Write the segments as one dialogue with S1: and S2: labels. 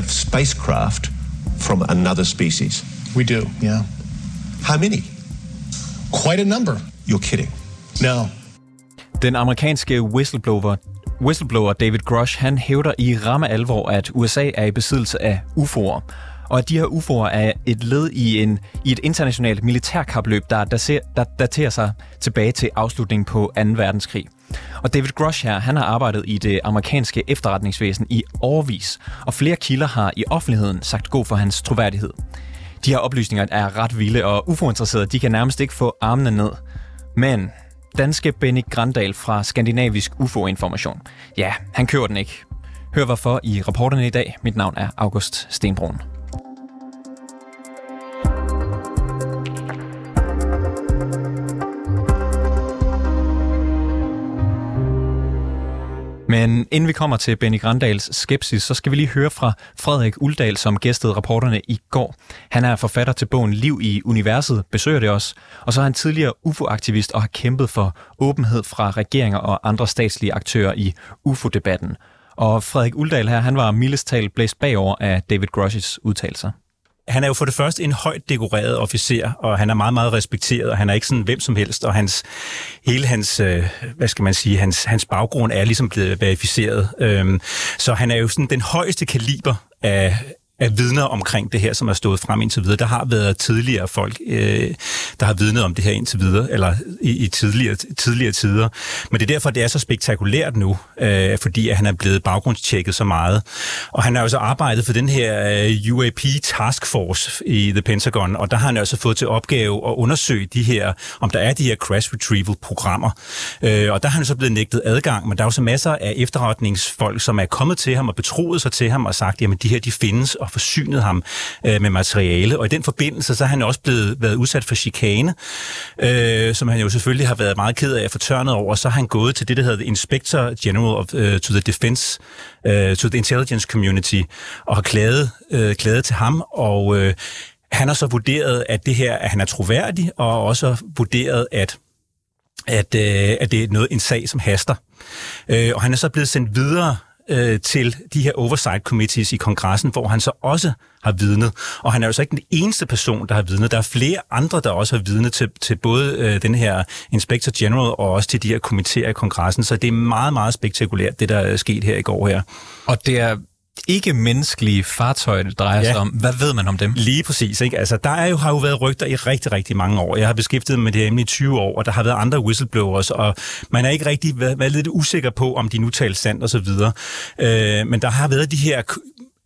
S1: have spacecraft from another species.
S2: We do, yeah.
S1: How many?
S2: Quite a number.
S1: You're kidding.
S2: No.
S3: Den amerikanske whistleblower, whistleblower David Grush, han hævder i ramme alvor, at USA er i besiddelse af UFO'er. Og at de her UFO'er er et led i, en, i et internationalt militærkapløb, der, der, ser, der daterer sig tilbage til afslutningen på 2. verdenskrig. Og David Grush her, han har arbejdet i det amerikanske efterretningsvæsen i årvis, og flere kilder har i offentligheden sagt god for hans troværdighed. De her oplysninger er ret vilde, og uforinteresserede de kan nærmest ikke få armene ned. Men danske Benny Grandal fra Skandinavisk UFO-information, ja, han kører den ikke. Hør hvorfor i rapporterne i dag. Mit navn er August Stenbrun. Men inden vi kommer til Benny Grandals skepsis, så skal vi lige høre fra Frederik Uldal, som gæstede rapporterne i går. Han er forfatter til bogen Liv i Universet, besøger det også, og så er han tidligere UFO-aktivist og har kæmpet for åbenhed fra regeringer og andre statslige aktører i UFO-debatten. Og Frederik Uldal her, han var mildest talt blæst bagover af David Grushes udtalelser
S4: han er jo for det første en højt dekoreret officer, og han er meget, meget respekteret, og han er ikke sådan hvem som helst, og hans, hele hans, øh, hvad skal man sige, hans, hans baggrund er ligesom blevet verificeret. Øhm, så han er jo sådan den højeste kaliber af, af vidner omkring det her, som er stået frem indtil videre. Der har været tidligere folk, øh, der har vidnet om det her indtil videre, eller i, i tidligere, tidligere tider. Men det er derfor, det er så spektakulært nu, øh, fordi at han er blevet baggrundstjekket så meget. Og han har også arbejdet for den her øh, UAP Task Force i The Pentagon, og der har han også fået til opgave at undersøge de her, om der er de her crash retrieval programmer. Øh, og der har han så blevet nægtet adgang, men der er jo så masser af efterretningsfolk, som er kommet til ham og betroet sig til ham og sagt, jamen de her, de findes, og forsynet ham øh, med materiale. Og i den forbindelse, så har han også blevet været udsat for chikane, øh, som han jo selvfølgelig har været meget ked af at få tørnet over. Så har han gået til det, der hedder Inspector General of, uh, to the Defense, uh, to the Intelligence Community, og har klaget, uh, klaget til ham, og uh, han har så vurderet, at det her, at han er troværdig, og også vurderet, at at, øh, at det er noget en sag, som haster. Øh, og han er så blevet sendt videre øh, til de her oversight committees i kongressen, hvor han så også har vidnet. Og han er jo så ikke den eneste person, der har vidnet. Der er flere andre, der også har vidnet til, til både øh, den her Inspector General og også til de her komitéer i kongressen. Så det er meget, meget spektakulært, det der øh, er sket her i går her.
S3: Og det er ikke menneskelige fartøjer, det drejer ja. sig om. Hvad ved man om dem?
S4: Lige præcis. Ikke? Altså, der er jo, har jo været rygter i rigtig, rigtig mange år. Jeg har beskæftiget mig med det emne i 20 år, og der har været andre whistleblowers, og man er ikke rigtig været, været lidt usikker på, om de nu taler sandt og så videre. Øh, men der har været de her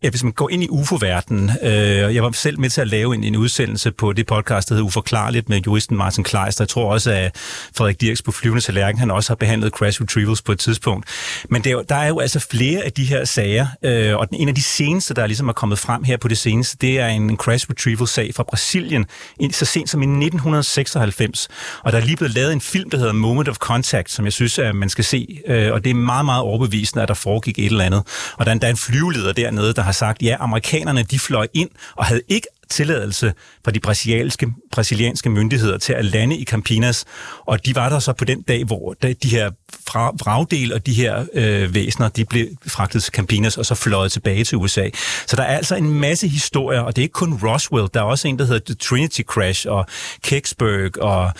S4: Ja, hvis man går ind i UFO-verdenen, øh, jeg var selv med til at lave en, en udsendelse på det podcast, der hedder Uforklarligt med juristen Martin Kleister. Jeg tror også, at Frederik Dirks på Flyvende Tallerken, han også har behandlet crash retrievals på et tidspunkt. Men det er jo, der er jo altså flere af de her sager, øh, og den, en af de seneste, der ligesom er kommet frem her på det seneste, det er en crash retrieval-sag fra Brasilien, så sent som i 1996. Og der er lige blevet lavet en film, der hedder Moment of Contact, som jeg synes, at man skal se, øh, og det er meget, meget overbevisende, at der foregik et eller andet. Og der er, der er en flyveleder dernede, der har sagt, ja, amerikanerne de fløj ind og havde ikke tilladelse fra de brasilianske, brasilianske myndigheder til at lande i Campinas, og de var der så på den dag, hvor de her vragdel og de her øh, væsener, de blev fragtet til Campinas og så fløjet tilbage til USA. Så der er altså en masse historier, og det er ikke kun Roswell, der er også en, der hedder The Trinity Crash, og Kecksburg, og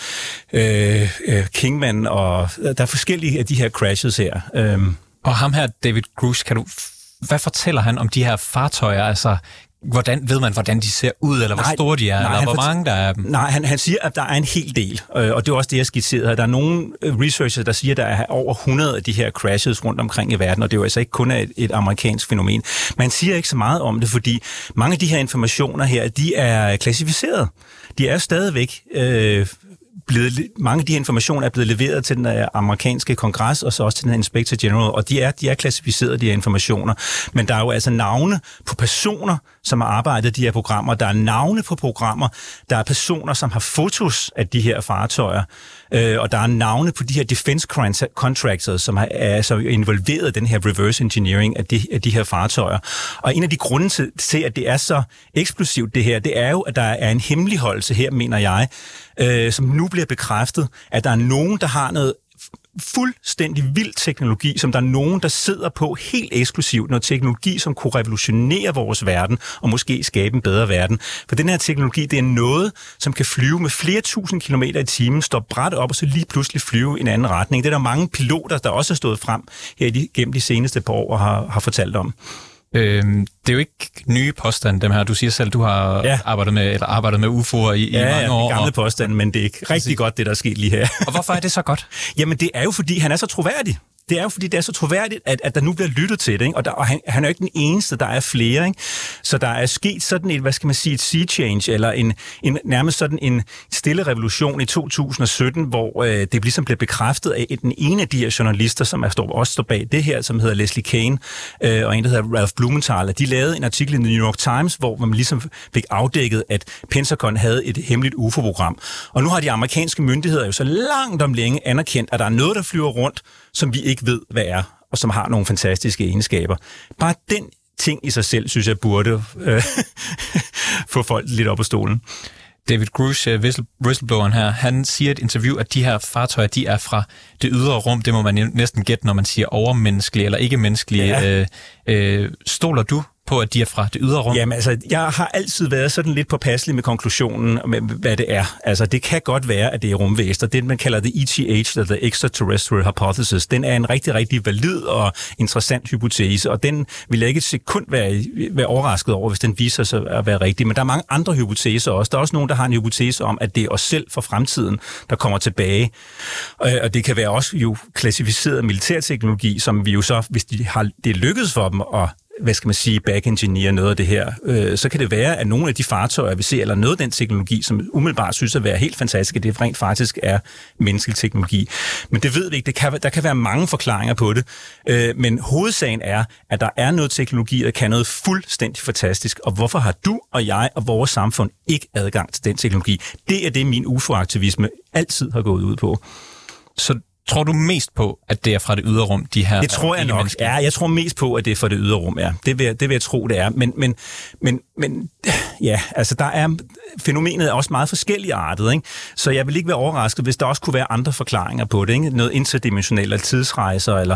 S4: øh, øh, Kingman, og der er forskellige af de her crashes her.
S3: Øhm. Og ham her, David Cruz, kan du hvad fortæller han om de her fartøjer? Altså, hvordan ved man, hvordan de ser ud, eller nej, hvor store de er, nej, eller hvor mange der er dem?
S4: Nej, han, han siger, at der er en hel del, øh, og det er også det, jeg skitserede her. Der er nogle øh, researchers, der siger, at der er over 100 af de her crashes rundt omkring i verden, og det er jo altså ikke kun et, et amerikansk fænomen. Man siger ikke så meget om det, fordi mange af de her informationer her, de er klassificeret. De er stadigvæk øh, blevet, mange af de her informationer er blevet leveret til den øh, amerikanske kongres, og så også til den Inspector General, og de er, de er klassificeret, de her informationer. Men der er jo altså navne på personer, som har arbejdet de her programmer. Der er navne på programmer. Der er personer, som har fotos af de her fartøjer. Øh, og der er navne på de her defense contractors, som er altså involveret i den her reverse engineering af de, af de her fartøjer. Og en af de grunde til, til, at det er så eksplosivt det her, det er jo, at der er en hemmeligholdelse her, mener jeg, øh, som nu bliver bekræftet, at der er nogen, der har noget fuldstændig vild teknologi, som der er nogen, der sidder på helt eksklusivt. Noget teknologi, som kunne revolutionere vores verden og måske skabe en bedre verden. For den her teknologi, det er noget, som kan flyve med flere tusind kilometer i timen, står bræt op og så lige pludselig flyve i en anden retning. Det er der mange piloter, der også har stået frem her gennem de seneste par år og har, har fortalt om.
S3: Øhm, det er jo ikke nye påstande, dem her. Du siger selv, du har ja. arbejdet med eller arbejdet med UFO'er i,
S4: ja,
S3: i mange
S4: ja,
S3: år.
S4: Ja, gamle påstande, men det er ikke rigtig godt, det der er sket lige her.
S3: og hvorfor er det så godt?
S4: Jamen, det er jo, fordi han er så troværdig det er jo fordi, det er så troværdigt, at, at der nu bliver lyttet til det. Ikke? Og, der, og han, han er jo ikke den eneste, der er flere. Ikke? Så der er sket sådan et, hvad skal man sige, et sea change, eller en, en, nærmest sådan en stille revolution i 2017, hvor øh, det ligesom blev bekræftet af den ene af de her journalister, som er, står, også står bag det her, som hedder Leslie Kane, øh, og en, der hedder Ralph Blumenthal. De lavede en artikel i The New York Times, hvor man ligesom fik afdækket, at Pentagon havde et hemmeligt UFO-program. Og nu har de amerikanske myndigheder jo så langt om længe anerkendt, at der er noget, der flyver rundt, som vi ikke ved, hvad er, og som har nogle fantastiske egenskaber. Bare den ting i sig selv, synes jeg, burde øh, få folk lidt op på stolen.
S3: David Grush, uh, whistlebloweren her, han siger i et interview, at de her fartøjer, de er fra det ydre rum. Det må man næsten gætte, når man siger overmenneskelige eller ikke menneskelige. Ja. Øh, øh, stoler du på, at de er fra det ydre rum?
S4: Jamen altså, jeg har altid været sådan lidt påpasselig med konklusionen, med hvad det er. Altså, det kan godt være, at det er rumvæster. Det, man kalder det ETH, eller The Extraterrestrial Hypothesis, den er en rigtig, rigtig valid og interessant hypotese, og den vil jeg ikke et sekund være, være overrasket over, hvis den viser sig at være rigtig. Men der er mange andre hypoteser også. Der er også nogen, der har en hypotese om, at det er os selv fra fremtiden, der kommer tilbage. Og det kan være også jo klassificeret militærteknologi, som vi jo så, hvis de har, det er lykkedes for dem at hvad skal man sige, back-engineer noget af det her, øh, så kan det være, at nogle af de fartøjer, vi ser, eller noget af den teknologi, som umiddelbart synes at være helt fantastisk, at det rent faktisk er menneskelig teknologi. Men det ved vi ikke. Det kan, der kan være mange forklaringer på det. Øh, men hovedsagen er, at der er noget teknologi, der kan noget fuldstændig fantastisk. Og hvorfor har du og jeg og vores samfund ikke adgang til den teknologi? Det er det, min UFO-aktivisme altid har gået ud på.
S3: Så Tror du mest på, at det er fra det ydre rum, de her
S4: Det tror jeg nok. Ja, jeg tror mest på, at det er fra det ydre rum, ja. Det vil, det vil jeg tro, det er. Men, men, men, men ja, altså der er, fænomenet er også meget forskellige artet, ikke? Så jeg vil ikke være overrasket, hvis der også kunne være andre forklaringer på det, ikke? Noget interdimensionelt eller tidsrejser, eller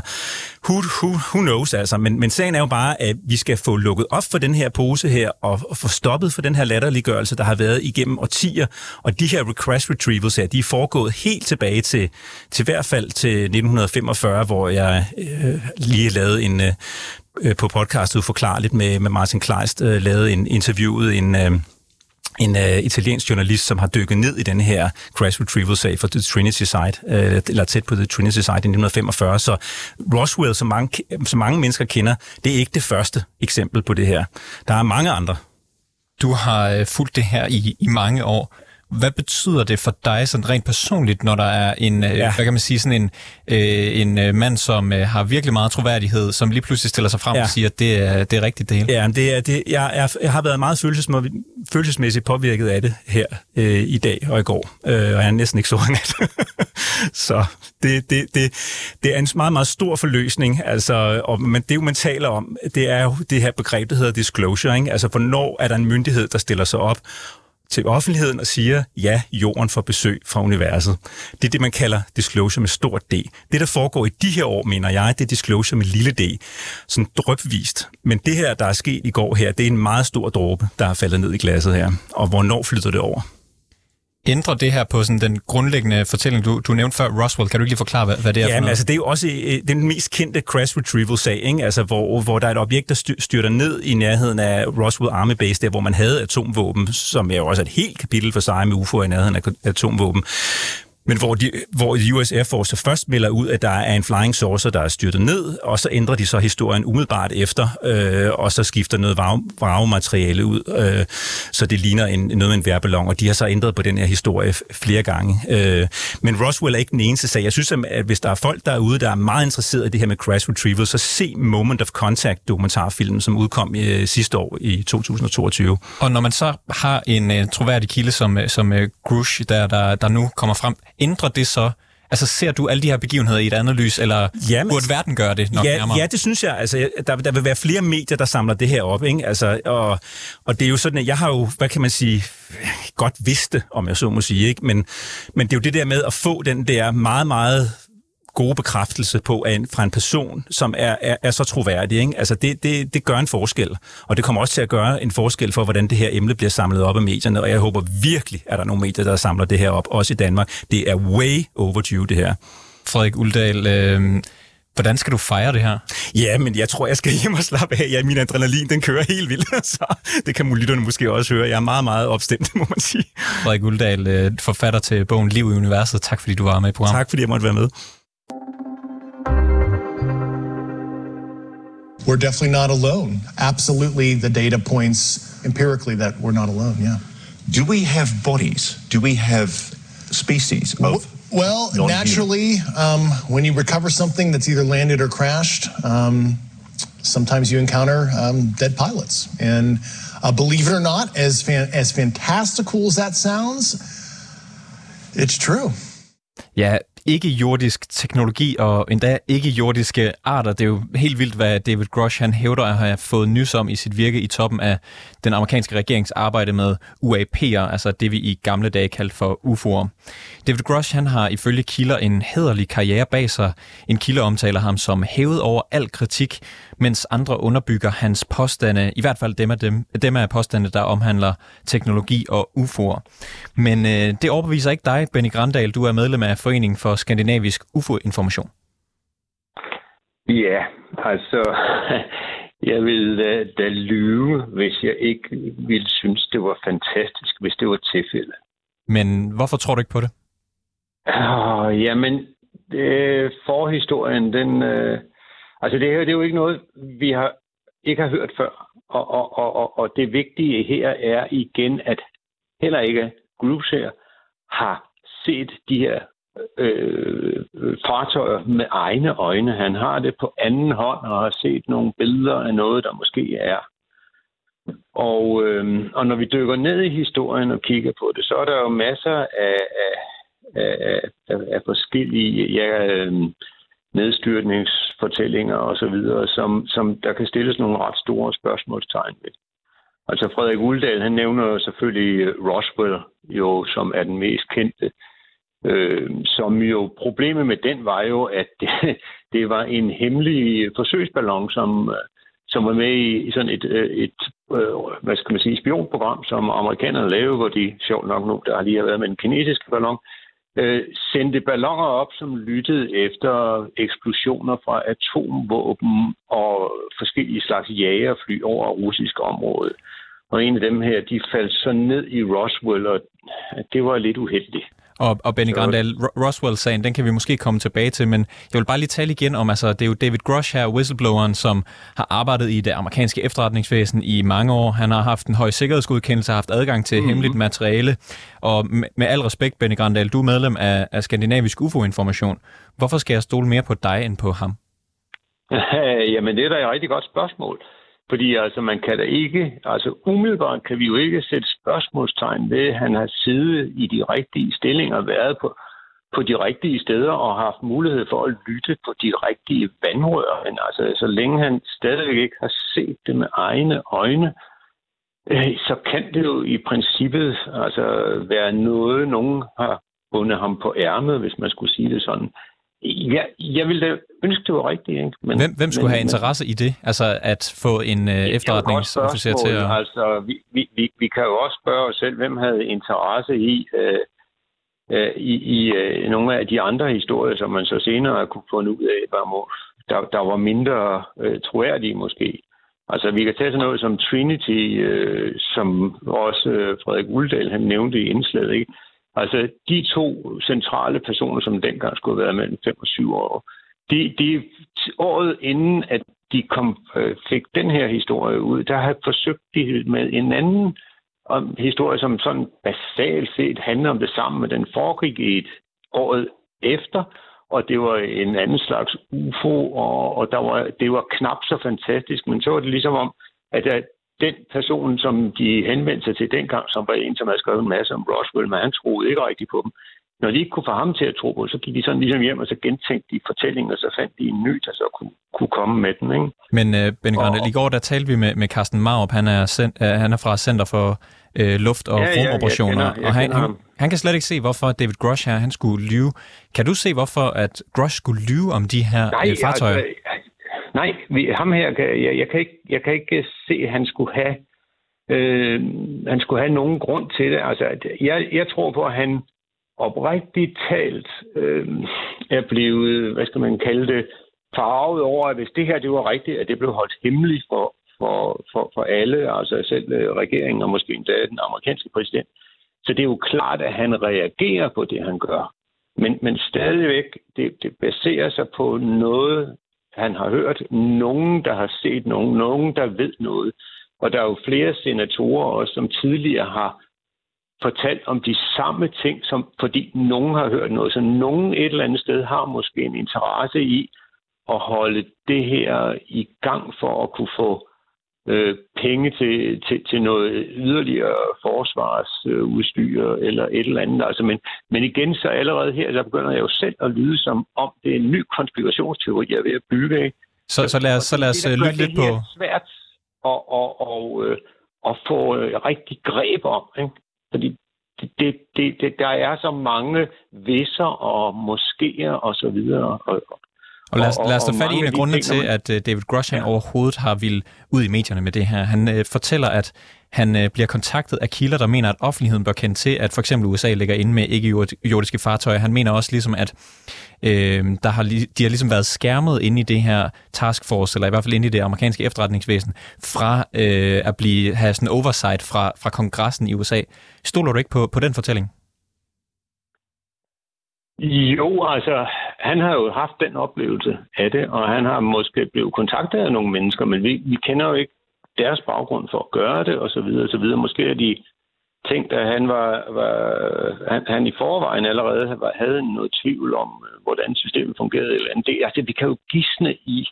S4: who, who, who knows, altså. Men, men sagen er jo bare, at vi skal få lukket op for den her pose her, og, og få stoppet for den her latterliggørelse, der har været igennem årtier. Og de her request retrievals her, de er foregået helt tilbage til, til hvert fald fald til 1945, hvor jeg øh, lige lavede en øh, øh på podcastet forklarligt med, med Martin Kleist, øh, lavede en interviewet en øh, en øh, italiensk journalist, som har dykket ned i den her crash retrieval-sag for The Trinity Site, øh, eller tæt på The Trinity Site i 1945. Så Roswell, som mange, som mange mennesker kender, det er ikke det første eksempel på det her. Der er mange andre.
S3: Du har øh, fulgt det her i, i mange år. Hvad betyder det for dig sådan rent personligt, når der er en, øh, ja. hvad kan man sige, sådan en, øh, en øh, mand, som øh, har virkelig meget troværdighed, som lige pludselig stiller sig frem ja. og siger, at det er, det er rigtigt det hele?
S4: Ja, det er, det, jeg, er, jeg har været meget følelsesmæssigt påvirket af det her øh, i dag og i går, øh, og jeg er næsten ikke nat. så det, det, det, det er en meget, meget stor forløsning, altså, og men det, man taler om, det er jo det her begreb, der hedder disclosure, ikke? altså hvornår er der en myndighed, der stiller sig op til offentligheden og siger, ja, jorden får besøg fra universet. Det er det, man kalder disclosure med stort D. Det, der foregår i de her år, mener jeg, det er disclosure med lille d. Sådan drøbvist. Men det her, der er sket i går her, det er en meget stor dråbe, der er faldet ned i glasset her. Og hvornår flytter det over?
S3: Ændrer det her på sådan den grundlæggende fortælling, du, du nævnte før, Roswell. Kan du ikke lige forklare, hvad, hvad det er
S4: ja,
S3: for noget?
S4: altså det er jo også øh, den mest kendte crash retrieval-sag, ikke? Altså, hvor, hvor der er et objekt, der styrter ned i nærheden af Roswell Army Base, der hvor man havde atomvåben, som er jo også et helt kapitel for sig med UFO i nærheden af atomvåben men hvor, de, hvor US Air Force først melder ud, at der er en flying saucer, der er styrtet ned, og så ændrer de så historien umiddelbart efter, øh, og så skifter noget vragmateriale ud, øh, så det ligner en, noget med en værballon, og de har så ændret på den her historie flere gange. Øh, men Roswell er ikke den eneste sag. Jeg synes, at hvis der er folk derude, der er meget interesseret i det her med crash retrieval, så se Moment of Contact dokumentarfilmen, som udkom øh, sidste år i 2022.
S3: Og når man så har en øh, troværdig kilde som, øh, som øh, Grush, der, der, der nu kommer frem, ændrer det så Altså, ser du alle de her begivenheder i et andet lys, eller Jamen, burde verden gøre det nok
S4: ja,
S3: nærmere?
S4: Ja, det synes jeg. Altså, der, der vil være flere medier, der samler det her op. Ikke? Altså, og, og det er jo sådan, at jeg har jo, hvad kan man sige, godt vidste, om jeg så må sige. Ikke? Men, men det er jo det der med at få den der meget, meget gode bekræftelse på en, fra en person, som er, er, er så troværdig. Ikke? Altså det, det, det gør en forskel, og det kommer også til at gøre en forskel for, hvordan det her emne bliver samlet op af medierne, og jeg håber virkelig, at der er nogle medier, der samler det her op, også i Danmark. Det er way overdue, det her.
S3: Frederik Uldal, øh, Hvordan skal du fejre det her?
S4: Ja, men jeg tror, jeg skal hjem og slappe af. Ja, min adrenalin, den kører helt vildt, så det kan lytterne måske også høre. Jeg er meget, meget opstemt, må man sige.
S3: Frederik Uldal, øh, forfatter til bogen Liv i Universet. Tak fordi du var med i programmet.
S4: Tak fordi jeg måtte være med.
S2: We're definitely not alone. Absolutely, the data points empirically that we're not alone, yeah.
S1: Do we have bodies? Do we have species of
S2: well, naturally, um, when you recover something that's either landed or crashed, um, sometimes you encounter um, dead pilots. And uh, believe it or not, as fan- as fantastical as that sounds, it's true.
S3: Ja, ikke-jordisk teknologi og endda ikke-jordiske arter. Det er jo helt vildt, hvad David Grosh han hævder at have fået nys om i sit virke i toppen af den amerikanske regerings arbejde med UAP'er, altså det vi i gamle dage kaldte for UFO'er. David Grosh han har ifølge kilder en hederlig karriere bag sig. En kilde omtaler ham som hævet over al kritik, mens andre underbygger hans påstande, i hvert fald dem af, dem, dem af påstande, der omhandler teknologi og UFO'er. Men øh, det overbeviser ikke dig, Benny Grandal. Du er medlem af Foreningen for Skandinavisk UFO-information.
S5: Ja, altså, jeg vil uh, da lyve, hvis jeg ikke ville synes, det var fantastisk, hvis det var tilfældet.
S3: Men hvorfor tror du ikke på det?
S5: Uh, jamen, øh, forhistorien, den... Øh, altså, det her det er jo ikke noget, vi har ikke har hørt før. Og, og, og, og og det vigtige her er igen, at heller ikke groups her har set de her øh, fartøjer med egne øjne. Han har det på anden hånd og har set nogle billeder af noget, der måske er. Og, øh, og når vi dykker ned i historien og kigger på det, så er der jo masser af, af, af, af, af forskellige ja, øh, nedstyrtningsfortællinger osv., som, som der kan stilles nogle ret store spørgsmålstegn ved. Altså Frederik Uldal, han nævner selvfølgelig øh, Roswell, jo, som er den mest kendte. Øh, som jo, problemet med den var jo, at det, det var en hemmelig forsøgsballon, som, øh, som var med i sådan et, øh, et øh, hvad skal man sige, spionprogram, som amerikanerne lavede, hvor de, sjovt nok nu, der har lige været med en kinesisk ballon, øh, sendte balloner op, som lyttede efter eksplosioner fra atomvåben og forskellige slags jagerfly over russisk område. Og en af dem her, de faldt så ned i Roswell, og det var lidt uheldigt.
S3: Og, og Benny Grandal, Roswell-sagen, den kan vi måske komme tilbage til, men jeg vil bare lige tale igen om, altså det er jo David Grush her, whistlebloweren, som har arbejdet i det amerikanske efterretningsvæsen i mange år. Han har haft en høj sikkerhedsgodkendelse, har haft adgang til mm-hmm. hemmeligt materiale, og med, med al respekt, Benny Grandal, du er medlem af, af Skandinavisk UFO-information. Hvorfor skal jeg stole mere på dig end på ham?
S5: Jamen, det er da et rigtig godt spørgsmål. Fordi altså, man kan da ikke, altså umiddelbart kan vi jo ikke sætte spørgsmålstegn ved, at han har siddet i de rigtige stillinger, været på, på de rigtige steder og haft mulighed for at lytte på de rigtige vandrør. Men altså, så længe han stadigvæk ikke har set det med egne øjne, øh, så kan det jo i princippet altså, være noget, nogen har bundet ham på ærmet, hvis man skulle sige det sådan. Ja, jeg ville ønske, det var rigtigt. Ikke?
S3: Men, hvem, hvem skulle men, have interesse i det? Altså at få en uh, efterretningsofficer til at...
S5: Altså, vi, vi, vi, vi kan jo også spørge os selv, hvem havde interesse i, uh, uh, i, i uh, nogle af de andre historier, som man så senere kunne få ud af, der, der var mindre uh, troværdige måske. Altså, vi kan tage sådan noget som Trinity, uh, som også uh, Frederik Uldal han nævnte i indslaget, ikke? Altså, de to centrale personer, som dengang skulle have været mellem 5 og 7 år, de, de året inden, at de kom, øh, fik den her historie ud, der har forsøgt de med en anden om historie, som sådan basalt set handler om det samme, men den foregik i et året efter, og det var en anden slags UFO, og, og der var, det var knap så fantastisk, men så var det ligesom om, at den person, som de henvendte sig til dengang, som var en, som havde skrevet en masse om Roswell, men han troede ikke rigtigt på dem. Når de ikke kunne få ham til at tro på, så gik de sådan ligesom hjem, og så gentænkte de fortællingen, og så fandt de en ny, der så kunne, kunne komme med den. Ikke?
S3: Men uh, Benny Grande, i går der talte vi med, med Carsten Marup, han er, sen, uh, han er fra Center for uh, Luft- og ja, Rumoperationer, ja, og han, han, Han kan slet ikke se, hvorfor David Grush her, han skulle lyve. Kan du se, hvorfor at Grush skulle lyve om de her
S5: Nej,
S3: øh, fartøjer?
S5: Altså, nej, vi, ham her, jeg, jeg, kan ikke, jeg kan ikke øh, se, at han skulle have, øh, han skulle have nogen grund til det. Altså, jeg, jeg tror på, at han oprigtigt talt øh, er blevet, hvad skal man kalde det, farvet over, at hvis det her det var rigtigt, at det blev holdt hemmeligt for, for, for, for alle, altså selv øh, regeringen og måske endda den amerikanske præsident. Så det er jo klart, at han reagerer på det, han gør. Men, men stadigvæk, det, det baserer sig på noget, han har hørt. Nogen, der har set nogen. Nogen, der ved noget. Og der er jo flere senatorer også, som tidligere har fortalt om de samme ting, som, fordi nogen har hørt noget. Så nogen et eller andet sted har måske en interesse i at holde det her i gang for at kunne få øh, penge til, til, til noget yderligere forsvarsudstyr øh, eller et eller andet. Altså, men, men igen, så allerede her, så begynder jeg jo selv at lyde som om, det er en ny konspirationsteori, jeg er ved at bygge. Ikke?
S3: Så, så lad os, så lad os
S5: det,
S3: øh,
S5: der
S3: lytte lidt
S5: det
S3: på...
S5: her svært at, at, at, at, at få øh, rigtig greb om. Ikke? Fordi det, det, det, det, der er så mange visser og moskéer og så videre. Og,
S3: Og lad os,
S5: Og-
S3: lad os tage fat i en
S5: af
S3: af
S5: de
S3: grundene til, at uh, David Grush
S5: Ja.
S3: overhovedet har vil ud i medierne med det her. Han uh, fortæller, at han uh, bliver kontaktet af kilder, der mener, at offentligheden bør kende til, at for eksempel USA ligger inde med ikke-jordiske fartøjer. Han mener også ligesom, at øh, der har, de har ligesom været skærmet inde i det her taskforce, eller i hvert fald inde i det amerikanske efterretningsvæsen, fra øh, at blive, have sådan oversight fra, fra kongressen i USA. Stoler du ikke på, på den fortælling?
S5: Jo, altså, han har jo haft den oplevelse af det, og han har måske blevet kontaktet af nogle mennesker, men vi, vi kender jo ikke deres baggrund for at gøre det, og så videre, og så videre. Måske er de tænkt, at han var, var han, han i forvejen allerede var, havde noget tvivl om, øh, hvordan systemet fungerede. Eller andet. Det, altså, vi kan jo gisne i,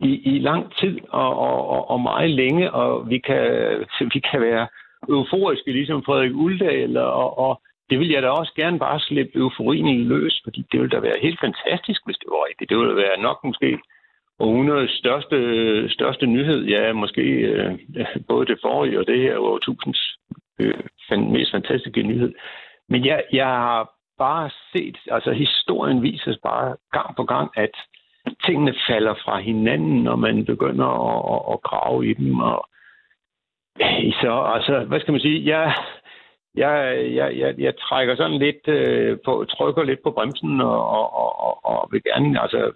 S5: i, i lang tid og, og, og, og meget længe, og vi kan, vi kan være euforiske, ligesom Frederik Uldal, og, og det vil jeg da også gerne bare slippe euforien løs, fordi det ville da være helt fantastisk, hvis det var rigtigt. Det ville være nok måske århundredes største, største nyhed. Ja, måske øh, både det forrige og det her årtusinds øh, mest fantastiske nyhed. Men jeg, jeg har bare set, altså historien viser bare gang på gang, at tingene falder fra hinanden, når man begynder at, at, at grave i dem. Og, øh, så, altså, hvad skal man sige? Jeg, jeg, jeg, jeg, jeg trækker sådan lidt øh, på, trykker lidt på bremsen og, og, og, og, vil gerne, altså,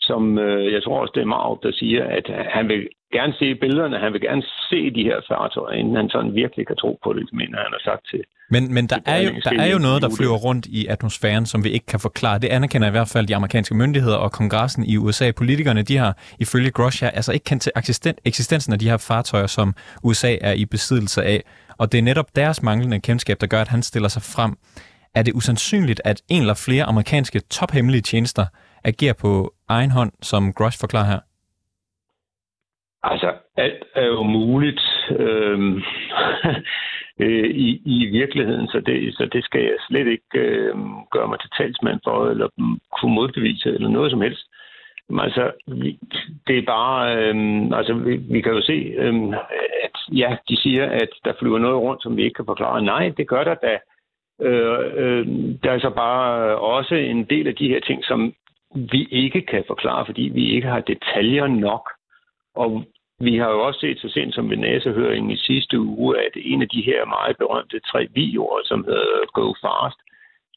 S5: som øh, jeg tror også, det er Marv, der siger, at han vil gerne se billederne, han vil gerne se de her fartøjer, inden han sådan virkelig kan tro på det, mener han har sagt til.
S3: Men, men der,
S5: Det
S3: er jo, der er jo noget, der flyver rundt i atmosfæren, som vi ikke kan forklare. Det anerkender i hvert fald de amerikanske myndigheder og kongressen i USA. Politikerne, de har ifølge Grosh her, altså ikke kendt til eksisten- eksistensen af de her fartøjer, som USA er i besiddelse af. Og det er netop deres manglende kendskab, der gør, at han stiller sig frem. Er det usandsynligt, at en eller flere amerikanske tophemmelige tjenester agerer på egen hånd, som Grosh forklarer her?
S5: Altså, alt er jo muligt øhm, øh, i, i virkeligheden, så det, så det skal jeg slet ikke øhm, gøre mig til talsmand for, eller kunne modbevise, eller noget som helst. Men altså, det er bare, øhm, altså, vi, vi kan jo se, øhm, at ja, de siger, at der flyver noget rundt, som vi ikke kan forklare. Nej, det gør der da. Øh, øh, der er så bare også en del af de her ting, som vi ikke kan forklare, fordi vi ikke har detaljer nok. Og vi har jo også set så sent som ved næsehøringen i sidste uge, at en af de her meget berømte tre videoer, som hedder Go Fast,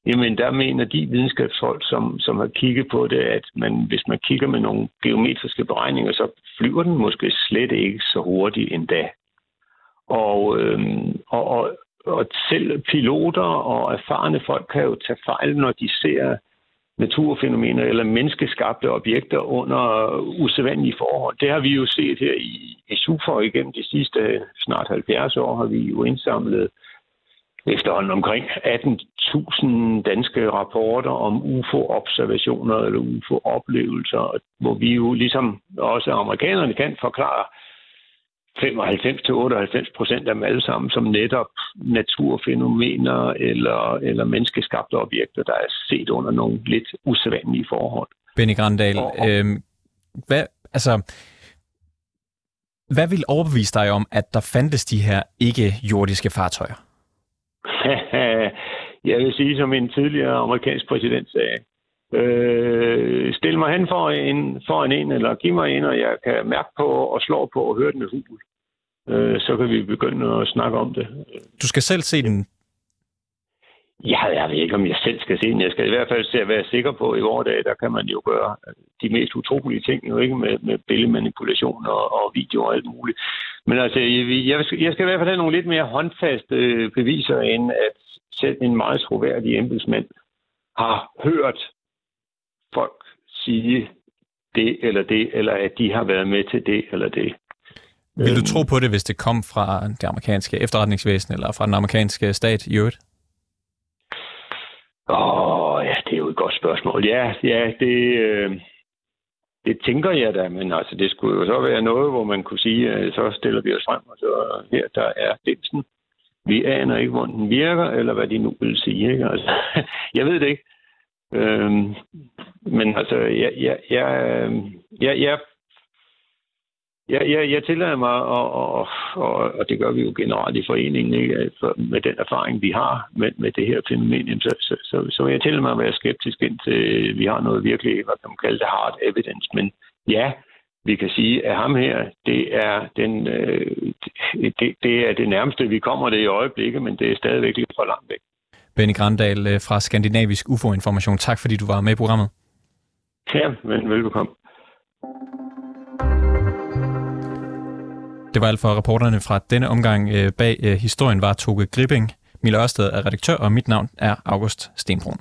S5: jamen der mener de videnskabsfolk, som, som har kigget på det, at man, hvis man kigger med nogle geometriske beregninger, så flyver den måske slet ikke så hurtigt endda. Og, øhm, og, og, og selv piloter og erfarne folk kan jo tage fejl, når de ser naturfænomener eller menneskeskabte objekter under usædvanlige forhold. Det har vi jo set her i, i SUFOR igennem de sidste snart 70 år, har vi jo indsamlet efterhånden omkring 18.000 danske rapporter om UFO-observationer eller UFO-oplevelser, hvor vi jo ligesom også amerikanerne kan forklare 95-98 procent af dem alle sammen som netop naturfænomener eller, eller menneskeskabte objekter, der er set under nogle lidt usædvanlige forhold.
S3: Benny Grandal,
S5: Og- og-
S3: øh, hvad, altså, hvad vil overbevise dig om, at der fandtes de her ikke-jordiske fartøjer?
S5: jeg vil sige, som en tidligere amerikansk præsident sagde, øh, stil mig hen for en, for en, eller giv mig en, og jeg kan mærke på og slå på og høre den er hul. Øh, så kan vi begynde at snakke om det.
S3: Du skal selv se den.
S5: Ja, jeg ved ikke, om jeg selv skal se den. Jeg skal i hvert fald se at være sikker på, at i vores dag, der kan man jo gøre de mest utrolige ting, jo ikke med, med billedmanipulation og, og video og alt muligt. Men altså, jeg, jeg, skal, jeg skal i hvert fald have nogle lidt mere håndfaste øh, beviser, end at selv en meget troværdig embedsmand har hørt folk sige det eller det, eller at de har været med til det eller det.
S3: Vil du tro på det, hvis det kom fra det amerikanske efterretningsvæsen eller fra den amerikanske stat i øvrigt?
S5: Åh, oh, ja, det er jo et godt spørgsmål. Ja, ja, det, øh, det tænker jeg da, men altså, det skulle jo så være noget, hvor man kunne sige, at så stiller vi os frem, og så her, der er dimsen. Vi aner ikke, hvor den virker, eller hvad de nu vil sige. Ikke? Altså, jeg ved det ikke. Øhm, men altså, jeg, jeg, jeg, øh, jeg, jeg Ja, jeg, jeg tillader mig, og, og, og, og det gør vi jo generelt i foreningen, ikke? For, med den erfaring, vi har med, med det her fænomen, så, så, så, så jeg tillader mig at være skeptisk indtil vi har noget virkelig, hvad kan man kalde det, hard evidence. Men ja, vi kan sige, at ham her, det er, den, øh, det, det er det nærmeste, vi kommer det i øjeblikket, men det er stadigvæk lidt for langt væk.
S3: Benny Grandal øh, fra Skandinavisk UFO-information. Tak fordi du var med i programmet.
S5: Ja, men velbekomme.
S3: Det var alt for reporterne fra denne omgang. Øh, bag øh, historien var Toge Gripping. Mille Ørsted er redaktør, og mit navn er August Stenbrun.